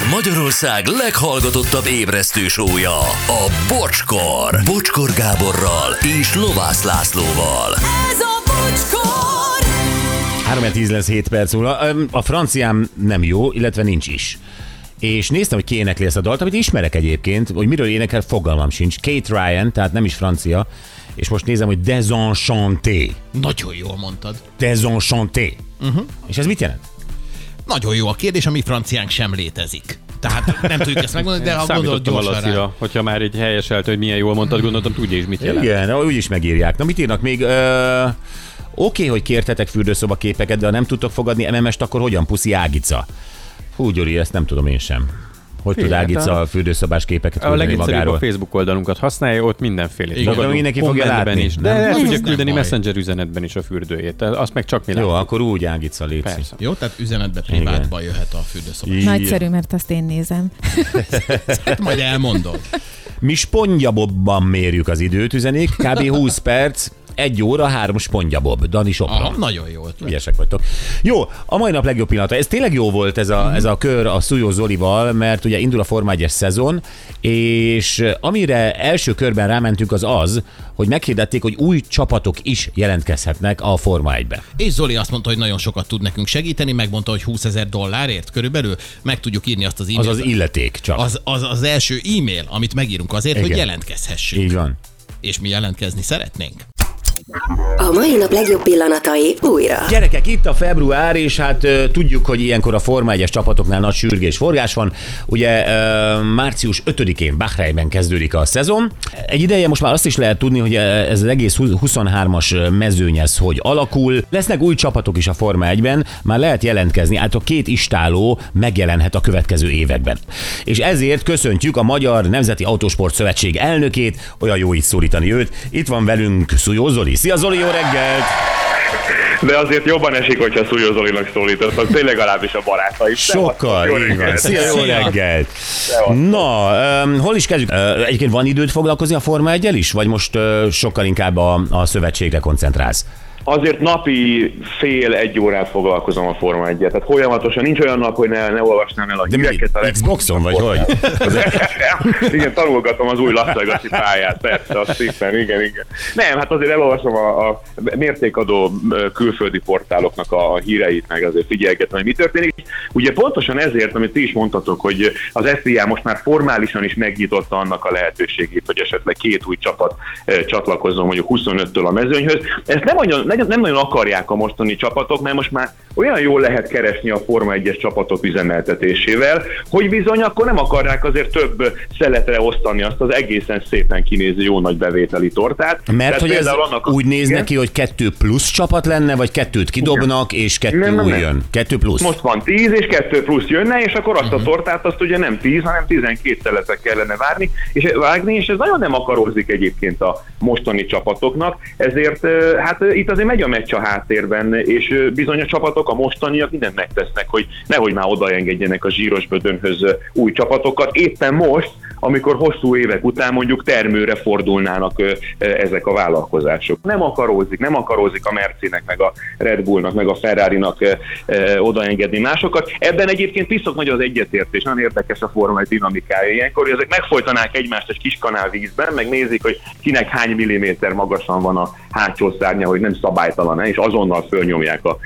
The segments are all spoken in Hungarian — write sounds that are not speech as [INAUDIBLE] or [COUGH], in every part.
Ez Magyarország leghallgatottabb ébresztő sója, a Bocskor. Bocskor Gáborral és Lovász Lászlóval. Ez a bocskor! 3 10 lesz 7 perc múlva. A franciám nem jó, illetve nincs is. És néztem, hogy ki énekli ezt a dalt, amit ismerek egyébként, hogy miről énekel, fogalmam sincs. Kate Ryan, tehát nem is francia, és most nézem, hogy Desenchanté. Nagyon jól mondtad. Desenchanté. Uh-huh. És ez mit jelent? Nagyon jó a kérdés, ami franciánk sem létezik. Tehát nem tudjuk ezt megmondani, de ha gondolod gyorsan rá. Hogyha már egy helyeselt, hogy milyen jól mondtad, gondoltam, tudja is mit jelent. Igen, úgy is megírják. Na mit írnak még? Ö, Oké, hogy kértetek fürdőszoba képeket, de ha nem tudtok fogadni MMS-t, akkor hogyan puszi Ágica? Hú, Gyuri, ezt nem tudom én sem. Hogy tud Igen, Ágica hát a fürdőszobás képeket A küldeni legegyszerűbb a magáról? Facebook oldalunkat használja, ott mindenféle. Igen. De mindenki fogja látni, Is, de nem? el tudja küldeni. Messenger üzenetben is a fürdőjét. Azt meg csak mi Jó, akkor úgy Ágica létszik. Persze. Jó, tehát üzenetbe privátba jöhet a fürdőszoba. Így. Nagyszerű, mert azt én nézem. [LAUGHS] Hát majd elmondod. Mi spongyabobban mérjük az időt, üzenik. Kb. 20 perc, egy óra, három spongyabob. Dani Sopron. Aha, nagyon jó ötlet. Ügyesek vagytok. Jó, a mai nap legjobb pillanata. Ez tényleg jó volt ez a, ez a kör a Szújó Zolival, mert ugye indul a Forma 1 szezon, és amire első körben rámentünk az az, hogy meghirdették, hogy új csapatok is jelentkezhetnek a Forma 1-be. És Zoli azt mondta, hogy nagyon sokat tud nekünk segíteni, megmondta, hogy 20 ezer dollárért körülbelül meg tudjuk írni azt az Az e-mailt. az illeték csak. az, az, az első e-mail, amit megírunk azért, Igen. hogy jelentkezhessünk. Így van. És mi jelentkezni szeretnénk. A mai nap legjobb pillanatai újra. Gyerekek, itt a február, és hát tudjuk, hogy ilyenkor a Forma 1 csapatoknál nagy sürgés forgás van. Ugye március 5-én Bahreinben kezdődik a szezon. Egy ideje most már azt is lehet tudni, hogy ez az egész 23-as mezőny ez hogy alakul. Lesznek új csapatok is a Forma 1-ben, már lehet jelentkezni, hát a két istáló megjelenhet a következő években. És ezért köszöntjük a Magyar Nemzeti Autósport Szövetség elnökét, olyan jó itt szólítani őt. Itt van velünk Szújó Zoli. Szia Zoli, jó reggelt! De azért jobban esik, hogyha Szújó Zolinak szólítatok, tényleg legalábbis a barátai. Sokkal, Jó így van. Szia, jó reggelt! Na, um, hol is kezdjük? Uh, egyébként van időt foglalkozni a Forma 1 is, vagy most uh, sokkal inkább a, a szövetségre koncentrálsz? Azért napi fél egy órát foglalkozom a Forma 1 Tehát folyamatosan nincs olyan nap, hogy ne, ne olvasnám el a De mi, híreket. a Xboxon vagy hogy? [LAUGHS] igen, tanulgatom az új Las Vegas-i pályát, persze, azt szépen, igen, igen. Nem, hát azért elolvasom a, a mértékadó külföldi portáloknak a, a híreit, meg azért figyelgetem, hogy mi történik. Ugye pontosan ezért, amit ti is mondtatok, hogy az FIA most már formálisan is megnyitotta annak a lehetőségét, hogy esetleg két új csapat csatlakozzon mondjuk 25-től a mezőnyhöz. Ezt nem nagyon, nem nagyon akarják a mostani csapatok, mert most már olyan jól lehet keresni a Forma 1-es csapatok üzemeltetésével, hogy bizony akkor nem akarják azért több szeletre osztani azt az egészen szépen kinéző jó nagy bevételi tortát. Mert Tehát hogy ez annak úgy néz Igen? neki, hogy kettő plusz csapat lenne, vagy kettőt kidobnak, és kettő Nem, nem, új nem. jön? Kettő plusz? Most van 10 és 2 plusz jönne, és akkor azt Mhm. a tortát azt ugye nem 10, hanem 12 szeletre kellene várni, és vágni, és ez nagyon nem akarózik egyébként a mostani csapatoknak, ezért hát itt azért megy a meccs a háttérben, és bizony a csapatok, a mostaniak mindent megtesznek, hogy nehogy már odaengedjenek a zsíros bödönhöz új csapatokat. Éppen most, amikor hosszú évek után mondjuk termőre fordulnának ezek a vállalkozások. Nem akarózik, nem akarózik a Mercinek, meg a Red Bullnak, meg a Ferrari-nak odaengedni másokat. Ebben egyébként piszok nagy az egyetértés, nagyon érdekes a Forma 1 dinamikája. Ilyenkor hogy ezek megfolytanák egymást egy kis kanál vízben, meg nézik, hogy kinek hány milliméter magasan van a hátsó szárnya, hogy nem szabálytalan, és azonnal fölnyomják a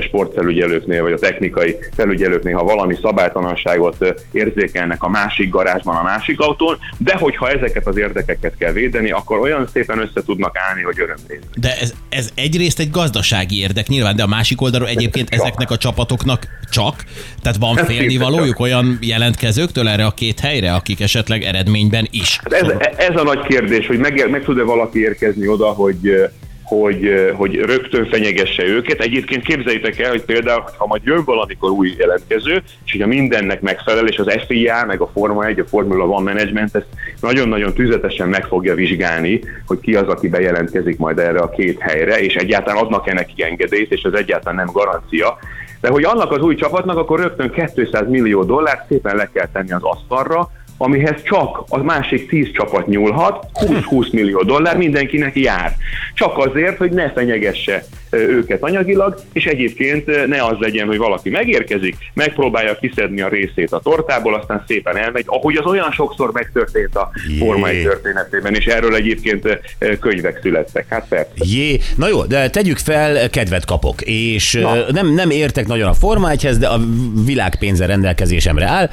sportfelügyelőknél, vagy a technikai felügyelőknél, ha valami szabálytalanságot érzékelnek a másik garázsban, a másik autón, de hogyha ezeket az érdekeket kell védeni, akkor olyan szépen össze tudnak állni, hogy öröm nézni. De ez, ez egyrészt egy gazdasági érdek nyilván, de a másik oldalról egyébként Csak. ezeknek a csapatoknak csak, tehát van Ez félnivalójuk olyan jelentkezőktől erre a két helyre, akik esetleg eredményben is. Hát ez, ez a nagy kérdés, hogy meg, meg tud-e valaki érkezni oda, hogy hogy, hogy rögtön fenyegesse őket. Egyébként képzeljétek el, hogy például, ha majd jön valamikor új jelentkező, és hogyha mindennek megfelel, és az FIA, meg a Forma 1, a Formula One Management ezt nagyon-nagyon tüzetesen meg fogja vizsgálni, hogy ki az, aki bejelentkezik majd erre a két helyre, és egyáltalán adnak-e neki engedélyt, és ez egyáltalán nem garancia. De hogy annak az új csapatnak, akkor rögtön 200 millió dollárt szépen le kell tenni az asztalra, amihez csak a másik 10 csapat nyúlhat, 20-20 millió dollár mindenkinek jár. Csak azért, hogy ne fenyegesse őket anyagilag, és egyébként ne az legyen, hogy valaki megérkezik, megpróbálja kiszedni a részét a tortából, aztán szépen elmegy, ahogy az olyan sokszor megtörtént a formai történetében, és erről egyébként könyvek születtek. Hát persze. Jé, na jó, de tegyük fel, kedvet kapok, és Na. nem, nem értek nagyon a Forma 1-hez, de a világ pénze rendelkezésemre áll.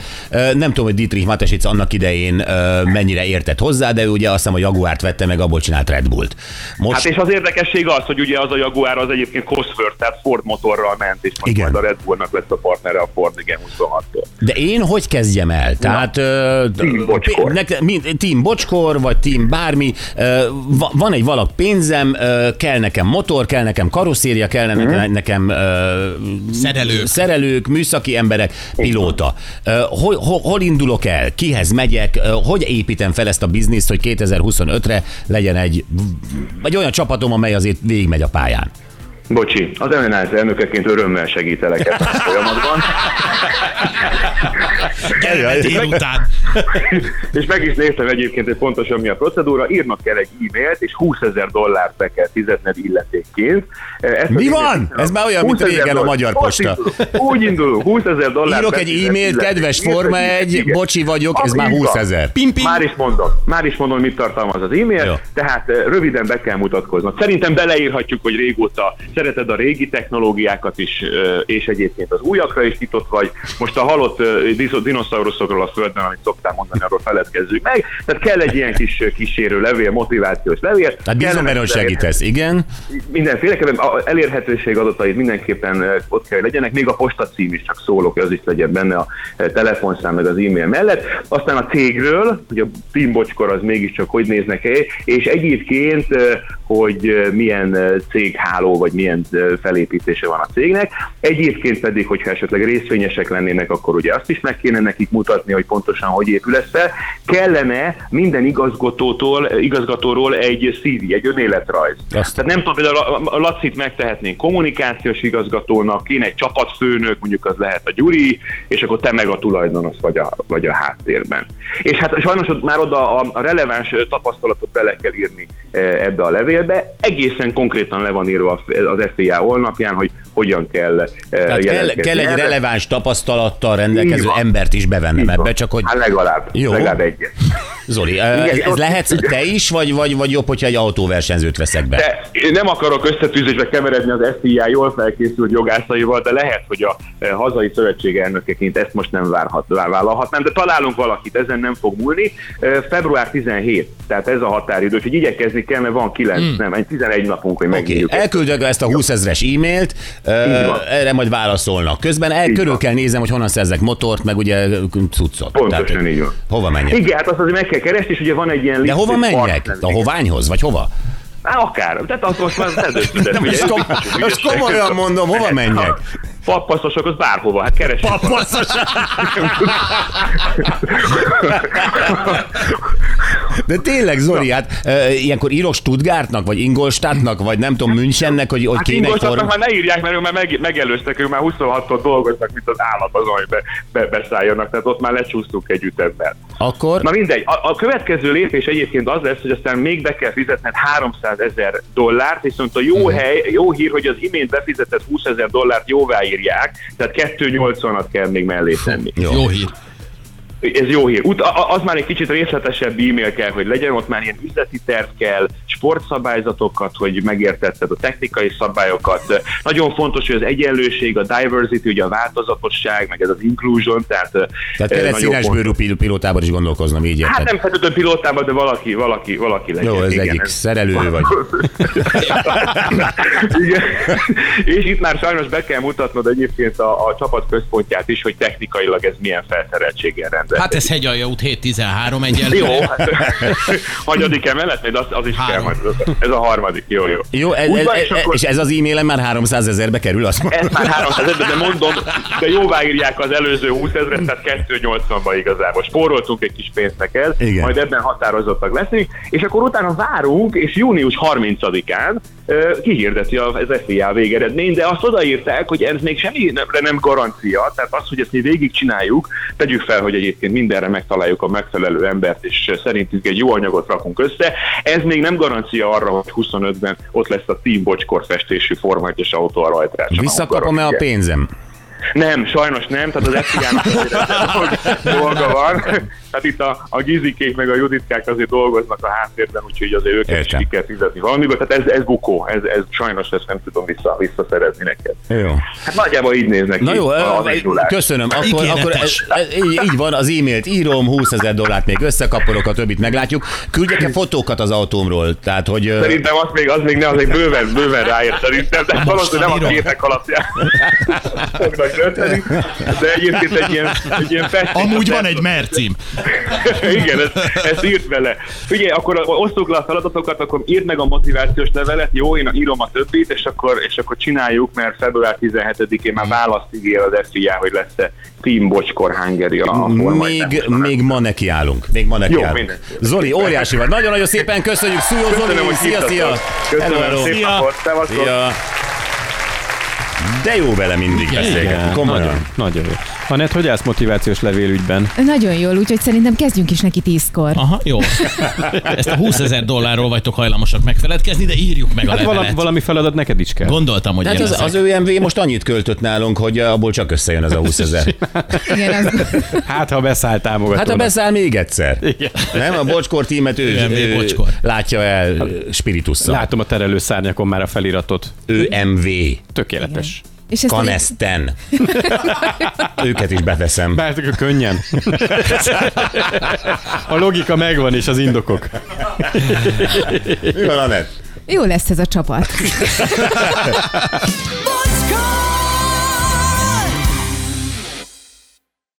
Nem tudom, hogy Dietrich Matesic annak idején mennyire értett hozzá, de ő ugye azt hiszem, a Jaguárt vette meg, abból csinált Red Bullt. Most Hát és az érdekesség az, hogy ugye az a Jaguar az egyébként Cosworth, tehát Ford motorral ment, és most Igen. majd a Red Bullnak lesz a partnere a Ford igen 26-tól. De én hogy kezdjem el? Tehát Team Bocskor. nek- mind- Team Bocskor, vagy Team bármi, van egy valak pénzem, kell nekem motor, kell nekem karosszéria, kell Mhm. nekem, nekem ö, Szerelők. szerelők, műszaki emberek, pilóta. Hol, hol, hol indulok el? Kihez megyek? Hogy építem fel ezt a bizniszt, hogy 2025-re legyen egy, egy olyan csapatom, amely azért végigmegy a pályán? Bocsi, az MNS elnökeként örömmel segítelek ebben a folyamatban. Gyere délután. és meg is néztem egyébként, hogy pontosan mi a procedúra. Írnak kell egy e-mailt, és 20 ezer dollárt be kell fizetned illetékként. Ezt Mi van? Ez már olyan, mint 20 000 régen a. Magyar Posta. Úgy indulunk, 20 ezer dollár. Írok egy e-mailt, kedves Forma 1, bocsi vagyok, ez már 20 ezer. Már is mondom, már is mondom, mit tartalmaz az e-mail, tehát eh, röviden be kell mutatkoznod. Szerintem beleírhatjuk, hogy régóta szereted a régi technológiákat is, és egyébként az újakra is nyitott vagy. Most a halott dinoszauruszokról a Földön, amit szoktál mondani, arról feledkezzünk meg. Tehát kell egy ilyen kis kísérő levél, motivációs levél. Tehát bízom elérhető- segítesz, igen. Mindenféleképpen a elérhetőség adatait mindenképpen ott kell, hogy legyenek, még a postacím is csak szólok, az is legyen benne a telefonszám meg az e-mail mellett. Aztán a cégről, hogy a Team Bocskor az mégiscsak hogy néznek el, és egyébként, hogy milyen cégháló, vagy milyen felépítése van a cégnek. Egyébként pedig, hogyha esetleg részvényesek lennének, akkor ugye azt is meg kéne nekik mutatni, hogy pontosan hogy épül ez fel. Kellene minden igazgatótól, igazgatóról egy CV, egy önéletrajz. Azt. Tehát nem tudom, például a- Lacit megtehetnénk kommunikációs igazgatónak, kéne egy csapatfőnök, mondjuk az lehet a Gyuri, és akkor te meg a tulajdonos vagy a, vagy a háttérben. És hát sajnos ott már oda a, releváns tapasztalatot bele kell írni ebbe a levélbe. Egészen konkrétan le van írva az FIA honlapján, hogy hogyan kell e, Tehát kell, kell egy releváns tapasztalattal rendelkező van. embert is bevennem Így van. ebbe, csak hogy Hát legalább, Jó. legalább egyet. Zoli, ez, és ez ott- lehetsz [LAUGHS] te is, vagy, vagy, vagy jobb, hogyha egy autóversenyzőt veszek be? De én nem akarok összetűzésbe keveredni az FIA jól felkészült jogászaival, de lehet, hogy a eh, hazai szövetség elnökeként ezt most nem várhat, vállalhatnám, de találunk valakit, ezen nem fog múlni. Eh, Február 17, tehát ez a határidő, úgyhogy igyekezni kell, mert van 9, Hmm. nem, egy 11 napunk, hogy megnyírjuk. ezt. elküldök ezt a 20 ezres e-mailt, van. erre majd válaszolnak. Közben el, Így körül van. kell nézem, hogy honnan szerzek motort, meg ugye cuccot. Pontosan így van. Hova menjek? Igen, hát azt azért meg kell keresni, és ugye van egy ilyen De hova menjek? A hoványhoz, vagy hova? Á, akár, tehát azt most már. Nem, most, kom- most komolyan mondom, hova menjek? Pappasztosok, az bárhova, hát keresni. Passzos! [LAUGHS] De tényleg, Zoli, hát ö, ilyenkor írok Stuttgartnak, vagy Ingolstadtnak, vagy nem tudom, Münchennek, hogy, hogy Hát kéne egy Ingolstadtnak form... már ne írják, mert ők már meg, megelőztek, ők már 26-tól dolgoznak, mint az állat azon, hogy be, be, beszálljanak, tehát ott már lecsúsztunk egy ütemben. Akkor Na mindegy, a, a következő lépés egyébként az lesz, hogy aztán még be kell fizetned 300 ezer dollárt, viszont a jó hely, jó hír, hogy az imént befizetett 20 ezer dollárt jóvá írják, tehát 280-at kell még mellé tenni. Jó. Jó hír. Ez jó hír. Ut- az már egy kicsit részletesebb e-mail kell, hogy legyen, ott már ilyen üzleti terv kell, sportszabályzatokat, hogy megértetted a technikai szabályokat. Nagyon fontos, hogy az egyenlőség, a diversity, ugye a változatosság, meg ez az inclusion, tehát, Tehát eh, kell egy nagyon színes fontos. bőrű pil- pilótában is gondolkoznom, így érted? Hát nem feltétlenül pilótában, de valaki, valaki, valaki legyen. Jó, ez igen, egyik szerelő [LAUGHS] vagy. Igen. És itt már sajnos be kell mutatnod egyébként a, a csapat központját is, hogy technikailag ez milyen felszereltséggel rendelkezik. Hát ez Hegyalja út 713 egyelőre. Jó, hát, [LAUGHS] hanyadik emelet, majd az, az is Három. kell majd. Ez a harmadik, jó, jó. Jó, ez, ez, ez, és akkor- és ez az e-mailen már 300 ezerbe kerül, azt mondom. Ez már 300 ezer, de mondom, de jóvá írják az előző 20 ezeret, tehát 280-ban igazából. Spóroltunk egy kis pénzt neked, Igen. majd ebben határozottak leszünk, és akkor utána várunk, és június 30-án ö, kihirdeti az FIA végeredmény, de azt odaírták, hogy ez még semmi nem, nem garancia, tehát az, hogy ezt mi végig csináljuk, tegyük fel, hogy egyébként mindenre megtaláljuk a megfelelő embert, és szerintünk egy jó anyagot rakunk össze, ez még nem garancia, garancia arra, hogy 25-ben ott lesz a Team Bocskor festésű Forma 1-es autó a rajtrácson. Visszakapom-e a pénzem? Nem, sajnos nem, tehát az azért dolga- van. Tehát itt a, a gizikék meg a juditkák azért dolgoznak a háttérben, úgyhogy azért őket Értem. is ki kell fizetni valamiből. Tehát ez, ez bukó, ez, ez sajnos ezt nem tudom vissza, visszaszerezni neked. Jó. Hát nagyjából így néznek Na ki jó, ö, indulás. köszönöm. Akkor, akkor ez, ez, így, így van, az e-mailt írom, 20 ezer dollárt még összekaporok, a többit meglátjuk. Küldjek-e fotókat az autómról? Tehát, hogy... Szerintem az még, az még ne, az még bőven, bőven ráér szerintem, de valószínűleg nem a képek alapján [LAUGHS] dönteni, de egyébként egy ilyen, egy ilyen festés. Amúgy van egy mercim. [LAUGHS] Igen, ezt, ezt írt vele. Figyelj, akkor osztuk le a feladatokat, akkor írd meg a motivációs levelet, jó, én írom a többit, és akkor, és akkor csináljuk, mert február 17-én már választ ígér az FIA, hogy lesz-e Team Bocskor Hungary a Forma Még, még ma nekiállunk. Még ma nekiállunk. minden. Zoli, óriási vagy. Nagyon-nagyon szépen köszönjük. Szújó Köszönöm, Zoli, hogy szia, szia. Köszönöm, Hello, hello. szép Szia. napot. Szia. De jó vele mindig beszélgetni. Komolyan. nagyon, nagyon jó. Anett, hogy állsz motivációs levélügyben? Nagyon jól, úgyhogy szerintem kezdjünk is neki tízkor. Aha, jó. [LAUGHS] Ezt a 20 ezer dollárról vagytok hajlamosak megfeledkezni, de írjuk meg a Hát levelet. valami, feladat neked is kell. Gondoltam, hogy Hát az, az ÖMV most annyit költött nálunk, hogy abból csak összejön ez a 20 ezer. [LAUGHS] [LAUGHS] Hát, ha beszáll támogatónak. Hát ha beszáll még egyszer. Igen. Nem? A Bocskor tímet ő, ÖMV ő Bocskor. látja el spiritusszal. Látom a terelő szárnyakon már a feliratot. ÖMV. Tökéletes. És ezt Kanesten. [LAUGHS] Őket is beteszem. Bártak a könnyen. A logika megvan, és az indokok. Mi van, Anett? Jó lesz ez a csapat. [LAUGHS] [LAUGHS]